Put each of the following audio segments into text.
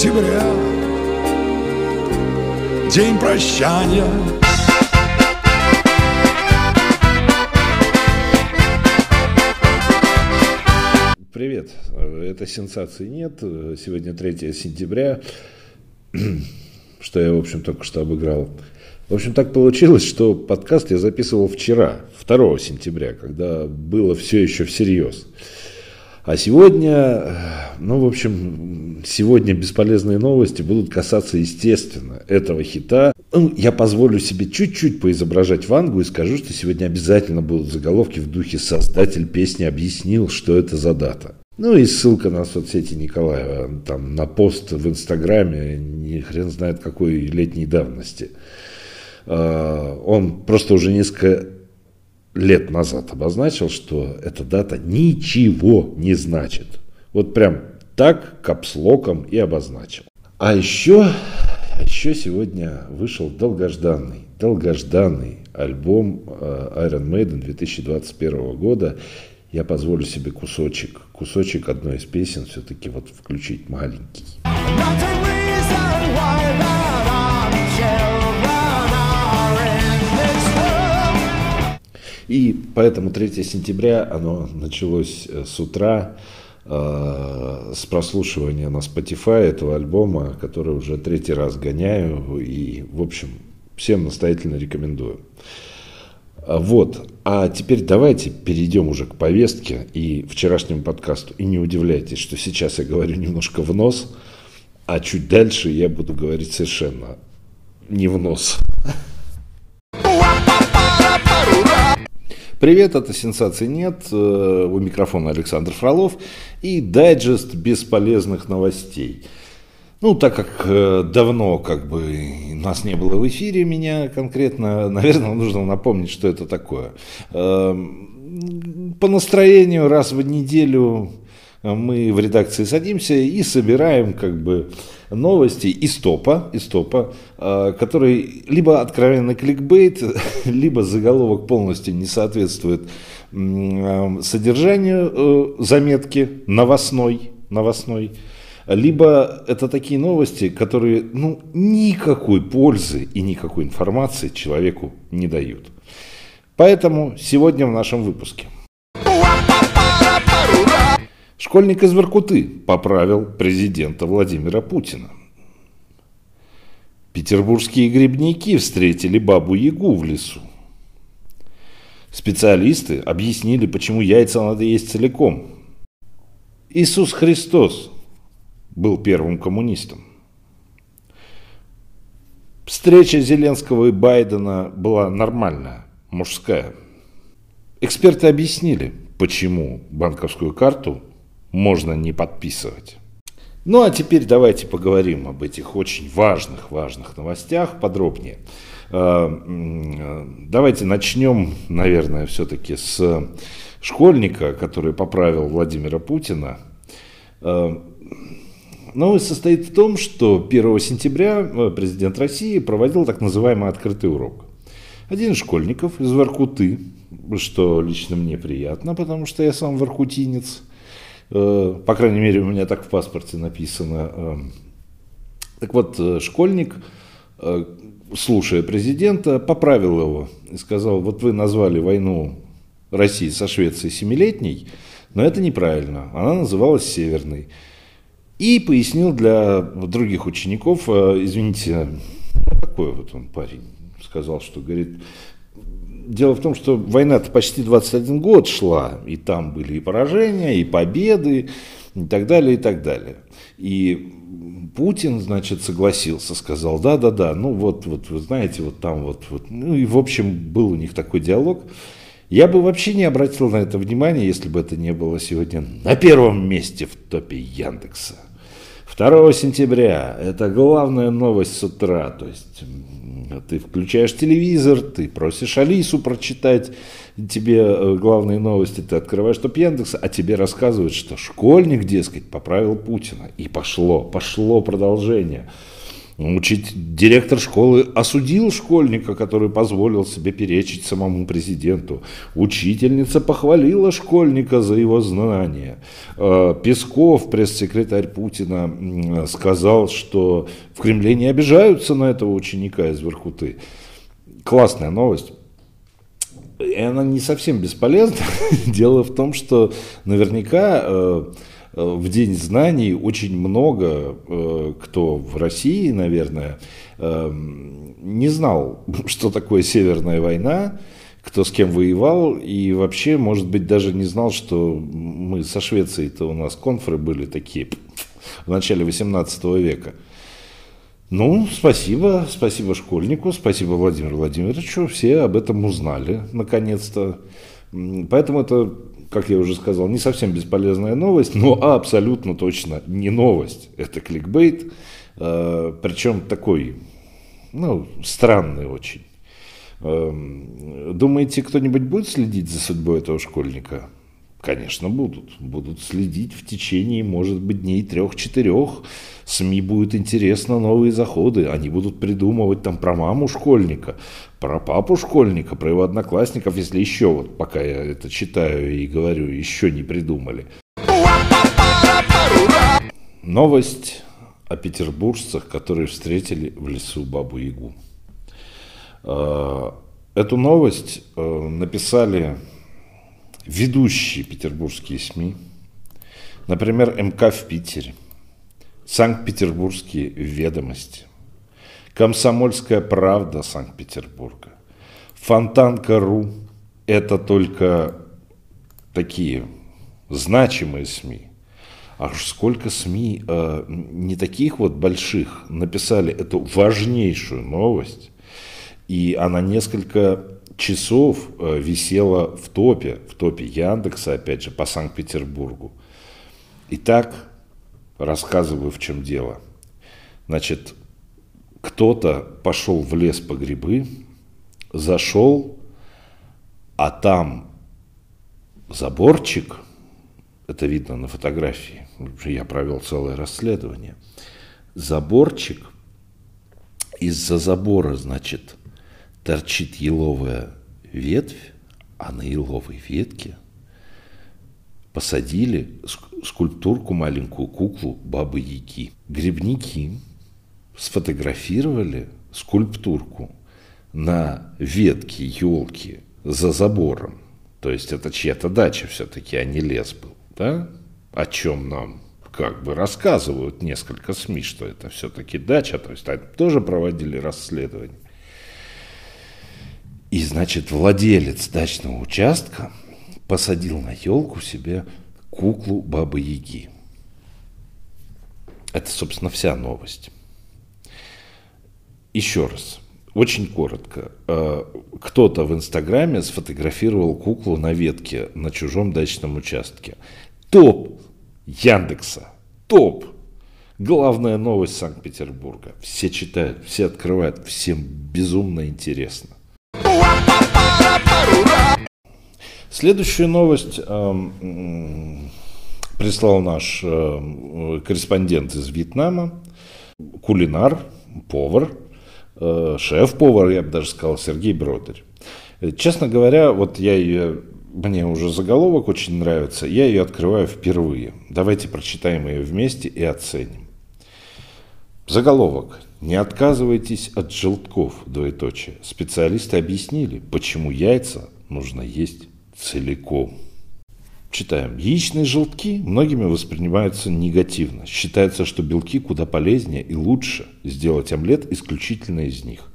Сентября, день прощания. Привет, это сенсации нет. Сегодня 3 сентября, что я, в общем, только что обыграл. В общем, так получилось, что подкаст я записывал вчера, 2 сентября, когда было все еще всерьез. А сегодня, ну, в общем, сегодня бесполезные новости будут касаться, естественно, этого хита. Ну, я позволю себе чуть-чуть поизображать Вангу и скажу, что сегодня обязательно будут заголовки в духе «Создатель песни объяснил, что это за дата». Ну и ссылка на соцсети Николаева, там на пост в Инстаграме, ни хрен знает какой летней давности. А, он просто уже несколько лет назад обозначил, что эта дата ничего не значит. Вот прям так капслоком и обозначил. А еще, а еще сегодня вышел долгожданный, долгожданный альбом э, Iron Maiden 2021 года. Я позволю себе кусочек, кусочек одной из песен все-таки вот включить маленький. И поэтому 3 сентября оно началось э, с утра э, с прослушивания на Spotify этого альбома, который уже третий раз гоняю и, в общем, всем настоятельно рекомендую. А вот, а теперь давайте перейдем уже к повестке и вчерашнему подкасту. И не удивляйтесь, что сейчас я говорю немножко в нос, а чуть дальше я буду говорить совершенно не в нос. Привет, это «Сенсации нет». Э, у микрофона Александр Фролов и дайджест бесполезных новостей. Ну, так как э, давно как бы нас не было в эфире, меня конкретно, наверное, нужно напомнить, что это такое. Эм, по настроению раз в неделю мы в редакции садимся и собираем как бы новости из топа, из топа, э, который либо откровенный кликбейт, либо заголовок полностью не соответствует э, содержанию э, заметки новостной, новостной, либо это такие новости, которые ну, никакой пользы и никакой информации человеку не дают. Поэтому сегодня в нашем выпуске – Школьник из Воркуты поправил президента Владимира Путина. Петербургские грибники встретили бабу-ягу в лесу. Специалисты объяснили, почему яйца надо есть целиком. Иисус Христос был первым коммунистом. Встреча Зеленского и Байдена была нормальная, мужская. Эксперты объяснили, почему банковскую карту можно не подписывать. Ну а теперь давайте поговорим об этих очень важных, важных новостях подробнее. А, давайте начнем, наверное, все-таки с школьника, который поправил Владимира Путина. А, новость состоит в том, что 1 сентября э, президент России проводил так называемый открытый урок. Один из школьников из Воркуты, что лично мне приятно, потому что я сам воркутинец – Э, по крайней мере, у меня так в паспорте написано. Э, так вот, э, школьник, слушая президента, поправил его и сказал, вот вы назвали войну России со Швецией семилетней, но это неправильно, она называлась Северной. И пояснил для других учеников, извините, такой вот он парень, сказал, что, говорит, дело в том, что война-то почти 21 год шла, и там были и поражения, и победы, и так далее, и так далее. И Путин, значит, согласился, сказал, да-да-да, ну вот, вот, вы знаете, вот там вот, вот, ну и в общем был у них такой диалог. Я бы вообще не обратил на это внимание, если бы это не было сегодня на первом месте в топе Яндекса. 2 сентября – это главная новость с утра, то есть ты включаешь телевизор, ты просишь Алису прочитать тебе э, главные новости, ты открываешь топ Яндекса, а тебе рассказывают, что школьник, дескать, поправил Путина. И пошло, пошло продолжение. Учить директор школы осудил школьника, который позволил себе перечить самому президенту. Учительница похвалила школьника за его знания. Э, Песков, пресс-секретарь Путина, сказал, что в Кремле не обижаются на этого ученика из Воркуты. Классная новость. И она не совсем бесполезна. Дело в том, что наверняка Э, в День знаний очень много э, кто в России, наверное, э, не знал, что такое Северная война, кто с кем воевал, и вообще, может быть, даже не знал, что мы со Швецией-то у нас конфры были такие в начале 18 века. Ну, спасибо, спасибо школьнику, спасибо Владимиру Владимировичу, все об этом узнали, наконец-то. Поэтому это как я уже сказал, не совсем бесполезная новость, но абсолютно точно не новость. Это кликбейт, э, причем такой, ну, странный очень. Эм, думаете, кто-нибудь будет следить за судьбой этого школьника? Конечно, будут. Будут следить в течение, может быть, дней трех-четырех. СМИ будет интересно новые заходы. Они будут придумывать там про маму школьника, про папу школьника, про его одноклассников, если еще, вот пока я это читаю и говорю, еще не придумали. Новость о петербуржцах, которые встретили в лесу Бабу-Ягу. Э, эту новость э, написали ведущие петербургские СМИ, например, МК в Питере, Санкт-Петербургские ведомости, Комсомольская правда Санкт-Петербурга, Фонтанка.ру – это только такие значимые СМИ. А сколько СМИ э, не таких вот больших написали эту важнейшую новость, и она несколько часов э, висела в топе, в топе Яндекса, опять же, по Санкт-Петербургу. Итак, рассказываю, в чем дело. Значит, кто-то пошел в лес по грибы, зашел, а там заборчик, это видно на фотографии, я провел целое расследование, заборчик, из-за забора, значит, торчит еловая ветвь, а на еловой ветке посадили скульптурку, маленькую куклу Бабы Яки. Грибники сфотографировали скульптурку на ветке елки за забором. То есть это чья-то дача все-таки, а не лес был. Да? О чем нам как бы рассказывают несколько СМИ, что это все-таки дача. То есть тоже проводили расследование. И, значит, владелец дачного участка посадил на елку себе куклу Бабы Яги. Это, собственно, вся новость. Еще раз, очень коротко. Э, кто-то в Инстаграме сфотографировал куклу на ветке на чужом дачном участке. Топ Яндекса. Топ. Главная новость Санкт-Петербурга. Все читают, все открывают, всем безумно интересно. Следующую новость э, прислал наш э, корреспондент из Вьетнама, кулинар, повар, э, шеф-повар, я бы даже сказал, Сергей Бродерь. Честно говоря, вот я ее, мне уже заголовок очень нравится, я ее открываю впервые. Давайте прочитаем ее вместе и оценим. Заголовок. Не отказывайтесь от желтков, двоеточие. Специалисты объяснили, почему яйца нужно есть целиком. Читаем. Яичные желтки многими воспринимаются негативно. Считается, что белки куда полезнее и лучше сделать омлет исключительно из них.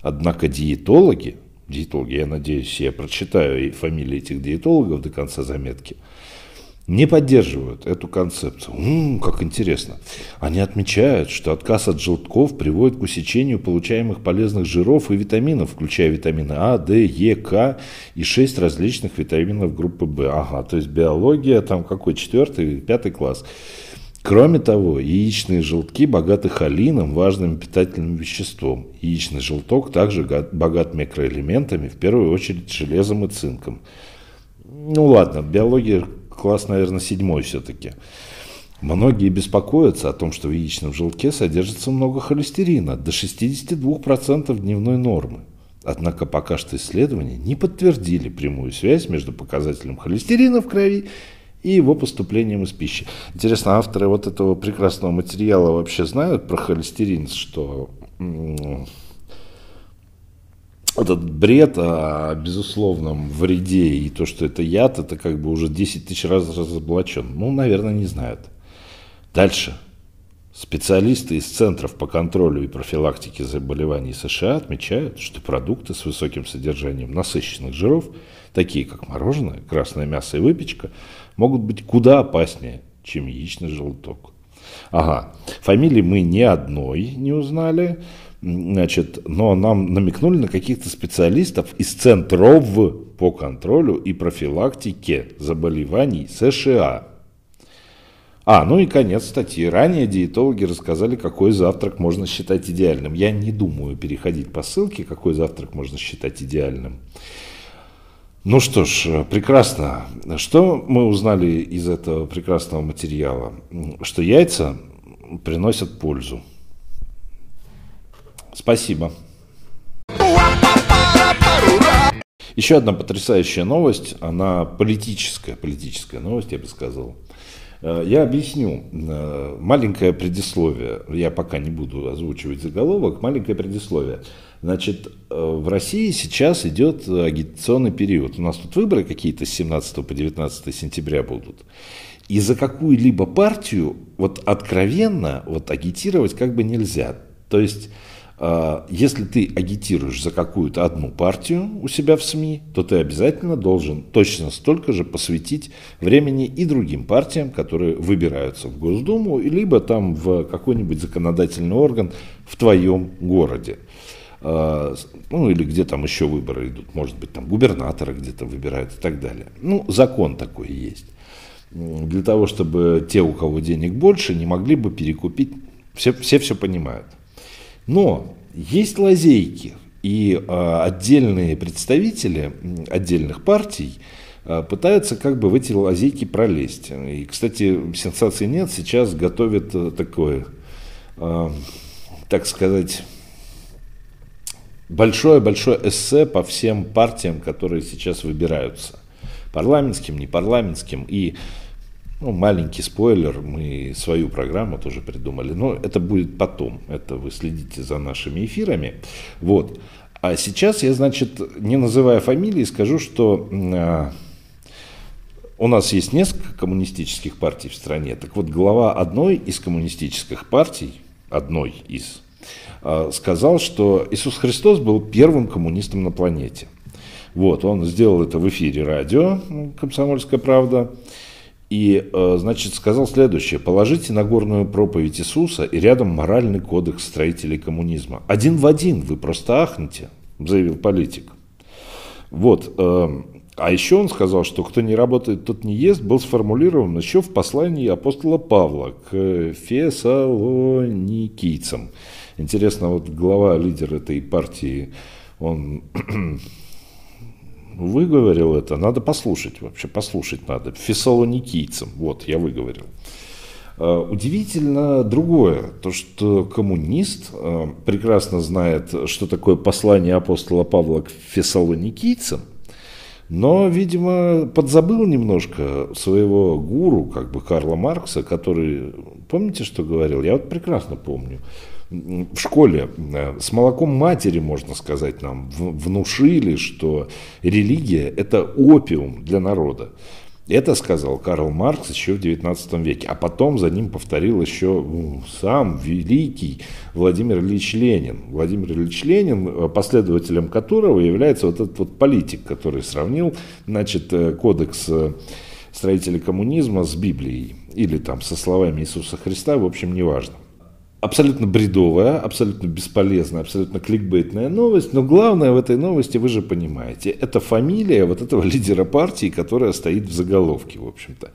Однако диетологи, диетологи, я надеюсь, я прочитаю и фамилии этих диетологов до конца заметки – не поддерживают эту концепцию. М-м, как интересно. Они отмечают, что отказ от желтков приводит к усечению получаемых полезных жиров и витаминов, включая витамины А, Д, Е, К и 6 различных витаминов группы В. Ага, то есть биология, там какой, четвертый, пятый класс. Кроме того, яичные желтки богаты холином, важным питательным веществом. Яичный желток также богат микроэлементами, в первую очередь железом и цинком. Ну ладно, биология класс, наверное, седьмой все-таки. Многие беспокоятся о том, что в яичном желтке содержится много холестерина, до 62% дневной нормы. Однако пока что исследования не подтвердили прямую связь между показателем холестерина в крови и его поступлением из пищи. Интересно, авторы вот этого прекрасного материала вообще знают про холестерин, что этот бред о безусловном вреде и то, что это яд, это как бы уже 10 тысяч раз разоблачен. Ну, наверное, не знают. Дальше. Специалисты из Центров по контролю и профилактике заболеваний США отмечают, что продукты с высоким содержанием насыщенных жиров, такие как мороженое, красное мясо и выпечка, могут быть куда опаснее, чем яичный желток. Ага, фамилии мы ни одной не узнали, значит, но нам намекнули на каких-то специалистов из Центров по контролю и профилактике заболеваний США. А, ну и конец статьи. Ранее диетологи рассказали, какой завтрак можно считать идеальным. Я не думаю переходить по ссылке, какой завтрак можно считать идеальным. Ну что ж, прекрасно. Что мы узнали из этого прекрасного материала? Что яйца приносят пользу. Спасибо. Еще одна потрясающая новость, она политическая, политическая новость, я бы сказал. Э, я объясню. Э, маленькое предисловие. Я пока не буду озвучивать заголовок. Маленькое предисловие. Значит, э, в России сейчас идет агитационный период. У нас тут выборы какие-то с 17 по 19 сентября будут. И за какую-либо партию вот откровенно вот агитировать как бы нельзя. То есть если ты агитируешь за какую-то одну партию у себя в СМИ, то ты обязательно должен точно столько же посвятить времени и другим партиям, которые выбираются в Госдуму, либо там в какой-нибудь законодательный орган в твоем городе. А, ну, или где там еще выборы идут, может быть, там губернатора где-то выбирают и так далее. Ну, закон такой есть. Для того, чтобы те, у кого денег больше, не могли бы перекупить, все все, все понимают. Но есть лазейки, и э, отдельные представители отдельных партий э, пытаются как бы в эти лазейки пролезть. И, кстати, сенсации нет, сейчас готовят э, такое, э, так сказать, большое-большое эссе по всем партиям, которые сейчас выбираются. Парламентским, непарламентским. И ну, маленький спойлер, мы свою программу тоже придумали, но это будет потом, это вы следите за нашими эфирами. Вот. А сейчас я, значит, не называя фамилии, скажу, что э, у нас есть несколько коммунистических партий в стране. Так вот, глава одной из коммунистических партий, одной из, э, сказал, что Иисус Христос был первым коммунистом на планете. Вот, он сделал это в эфире радио «Комсомольская правда». И, э, значит, сказал следующее. Положите Нагорную проповедь Иисуса и рядом моральный кодекс строителей коммунизма. Один в один, вы просто ахнете, заявил политик. Вот. Э, а еще он сказал, что кто не работает, тот не ест, был сформулирован еще в послании апостола Павла к фессалоникийцам. Интересно, вот глава, лидер этой партии, он выговорил это, надо послушать вообще, послушать надо. Фессалоникийцам, вот, я выговорил. А, удивительно другое, то что коммунист а, прекрасно знает, что такое послание апостола Павла к фессалоникийцам, но, видимо, подзабыл немножко своего гуру, как бы Карла Маркса, который, помните, что говорил? Я вот прекрасно помню в школе э, с молоком матери, можно сказать, нам внушили, что религия – это опиум для народа. Это сказал Карл Маркс еще в XIX веке, а потом за ним повторил еще сам великий Владимир Ильич Ленин. Владимир Ильич Ленин, э, последователем которого является вот этот вот политик, который сравнил значит, э, кодекс строителей коммунизма с Библией или там со словами Иисуса Христа, в общем, неважно абсолютно бредовая, абсолютно бесполезная, абсолютно кликбейтная новость, но главное в этой новости, вы же понимаете, это фамилия вот этого лидера партии, которая стоит в заголовке, в общем-то.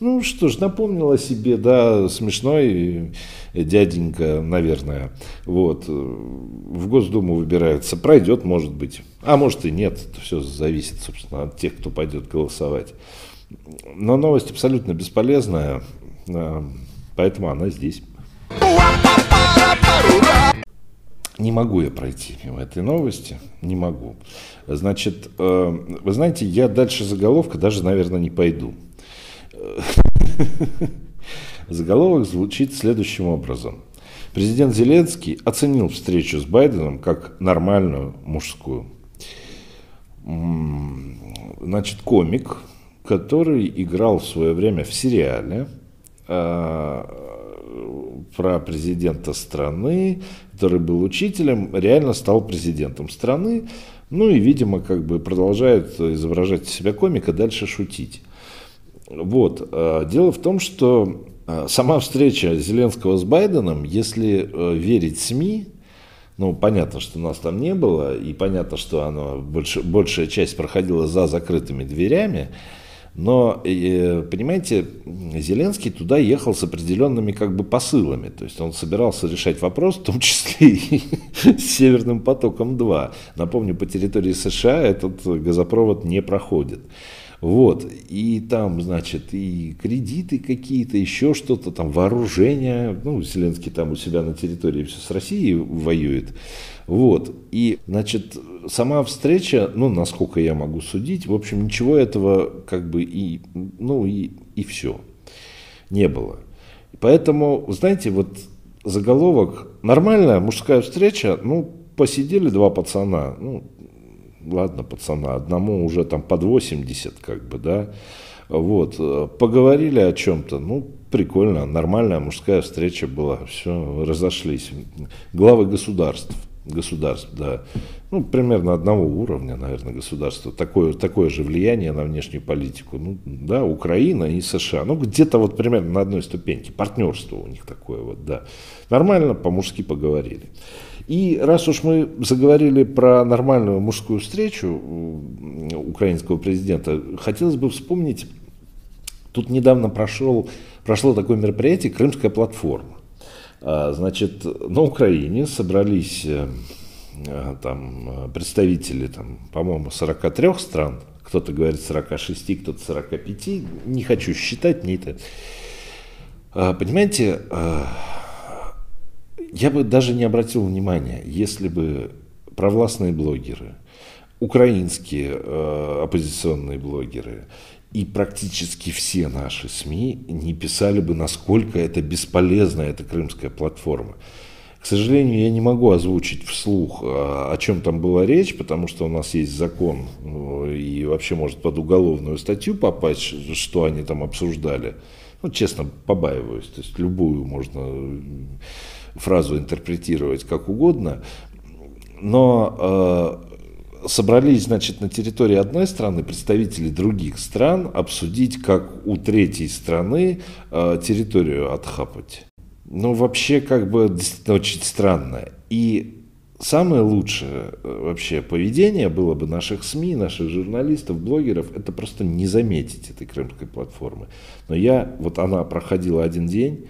Ну что ж, напомнил о себе, да, смешной дяденька, наверное, вот, в Госдуму выбирается, пройдет, может быть, а может и нет, это все зависит, собственно, от тех, кто пойдет голосовать. Но новость абсолютно бесполезная, Э, поэтому она здесь. Не могу я пройти мимо этой новости, не могу. Значит, э, вы знаете, я дальше заголовка даже, наверное, не пойду. Заголовок звучит следующим образом. Президент Зеленский оценил встречу с Байденом как нормальную мужскую. Значит, комик, который играл в свое время в сериале э, про президента страны, который был учителем, реально стал президентом страны. Ну и, видимо, как бы продолжает изображать себя комика, дальше шутить. Вот. Э, дело в том, что э, сама встреча Зеленского с Байденом, если э, верить СМИ, ну, понятно, что нас там не было, и понятно, что она, больш, большая часть проходила за закрытыми дверями, но, понимаете, Зеленский туда ехал с определенными как бы посылами. То есть он собирался решать вопрос, в том числе и с Северным потоком-2. Напомню, по территории США этот газопровод не проходит. Вот, и там, значит, и кредиты какие-то, еще что-то, там вооружение, ну, Зеленский там у себя на территории все с Россией воюет, вот, и, значит, сама встреча, ну, насколько я могу судить, в общем, ничего этого, как бы, и, ну, и, и все, не было. Поэтому, знаете, вот заголовок, нормальная мужская встреча, ну, посидели два пацана, ну, ладно, пацана, одному уже там под 80, как бы, да, вот, поговорили о чем-то, ну, прикольно, нормальная мужская встреча была, все, разошлись. Главы государств, государств, да, ну, примерно одного уровня, наверное, государства, такое, такое же влияние на внешнюю политику, ну, да, Украина и США, ну, где-то вот примерно на одной ступеньке, партнерство у них такое вот, да, нормально, по-мужски поговорили. И раз уж мы заговорили про нормальную мужскую встречу украинского президента, хотелось бы вспомнить, тут недавно прошел, прошло такое мероприятие «Крымская платформа». А, значит, на Украине собрались э, э, там представители, там, по-моему, 43 стран, кто-то говорит 46, кто-то 45, не хочу считать, не это. А, понимаете, а, я бы даже не обратил внимания, если бы провластные блогеры, украинские э, оппозиционные блогеры и практически все наши СМИ не писали бы, насколько это бесполезна эта крымская платформа. К сожалению, я не могу озвучить вслух, о чем там была речь, потому что у нас есть закон э, и вообще может под уголовную статью попасть, что они там обсуждали. Ну, честно, побаиваюсь. То есть любую можно фразу интерпретировать как угодно, но э, собрались, значит, на территории одной страны представители других стран обсудить, как у третьей страны э, территорию отхапать. Ну, вообще, как бы, действительно очень странно. И самое лучшее э, вообще поведение было бы наших СМИ, наших журналистов, блогеров, это просто не заметить этой крымской платформы. Но я, вот она проходила один день,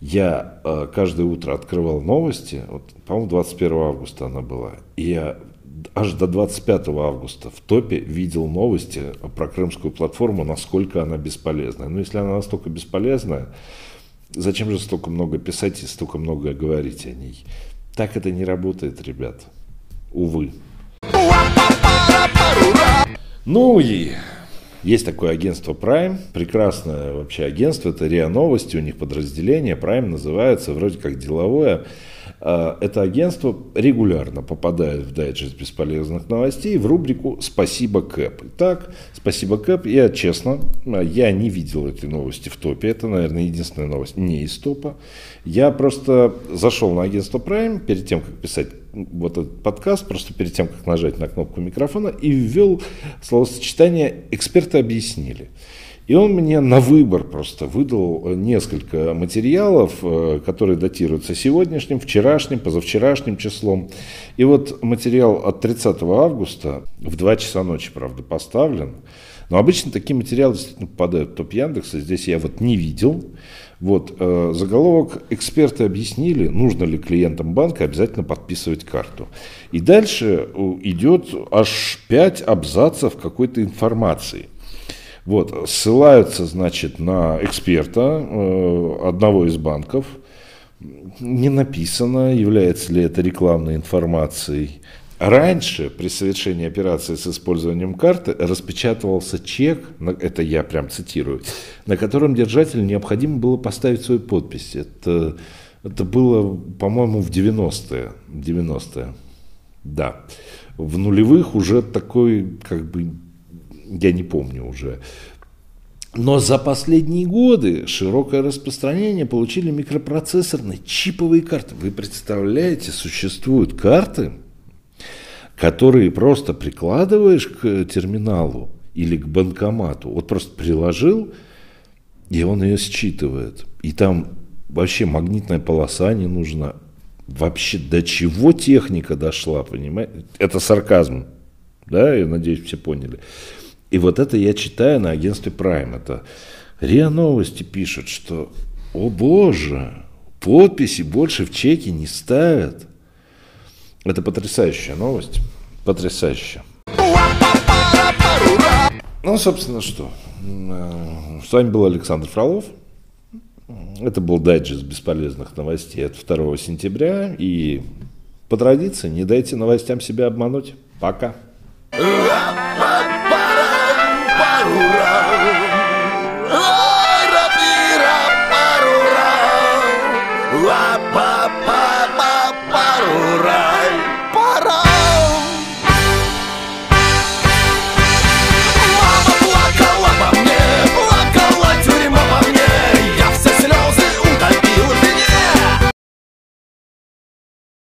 я э, каждое утро открывал новости, вот, по-моему, 21 августа она была, и я аж до 25 августа в топе видел новости про крымскую платформу, насколько она бесполезная. Ну, если она настолько бесполезная, зачем же столько много писать и столько много говорить о ней? Так это не работает, ребят. Увы. Ну и есть такое агентство Prime, прекрасное вообще агентство, это РИА Новости, у них подразделение, Prime называется, вроде как деловое. А, это агентство регулярно попадает в дайджест бесполезных новостей в рубрику «Спасибо, Кэп». Итак, «Спасибо, Кэп». Я честно, я не видел этой новости в топе. Это, наверное, единственная новость не из топа. Я просто зашел на агентство Prime перед тем, как писать вот этот подкаст, просто перед тем, как нажать на кнопку микрофона, и ввел словосочетание «эксперты объяснили». И он мне на выбор просто выдал несколько материалов, э, которые датируются сегодняшним, вчерашним, позавчерашним числом. И вот материал от 30 августа, в 2 часа ночи, правда, поставлен. Но обычно такие материалы действительно попадают в топ Яндекса. Здесь я вот не видел. Вот, э, заголовок «Эксперты объяснили, нужно ли клиентам банка обязательно подписывать карту». И дальше идет аж 5 абзацев какой-то информации – Вот, ссылаются, значит, на эксперта э, одного из банков. Не написано, является ли это рекламной информацией. Раньше при совершении операции с использованием карты распечатывался чек, это я прям цитирую, на котором держателю необходимо было поставить свою подпись. Это, это было, по-моему, в 90-е. 90-е. Да. В нулевых уже такой, как бы, я не помню уже. Но за последние годы широкое распространение получили микропроцессорные чиповые карты. Вы представляете, существуют карты, которые просто прикладываешь к терминалу или к банкомату. Вот просто приложил, и он ее считывает. И там вообще магнитная полоса не нужна. Вообще до чего техника дошла, понимаете? Это сарказм, да, я надеюсь, все поняли. И вот это я читаю на агентстве Prime. Это РИА Новости пишет, что, о боже, подписи больше в чеке не ставят. Это потрясающая новость. Потрясающая. Ну, собственно, что. Э, с вами был Александр Фролов. Это был дайджест бесполезных новостей от 2 сентября. И по традиции не дайте новостям себя обмануть. Пока.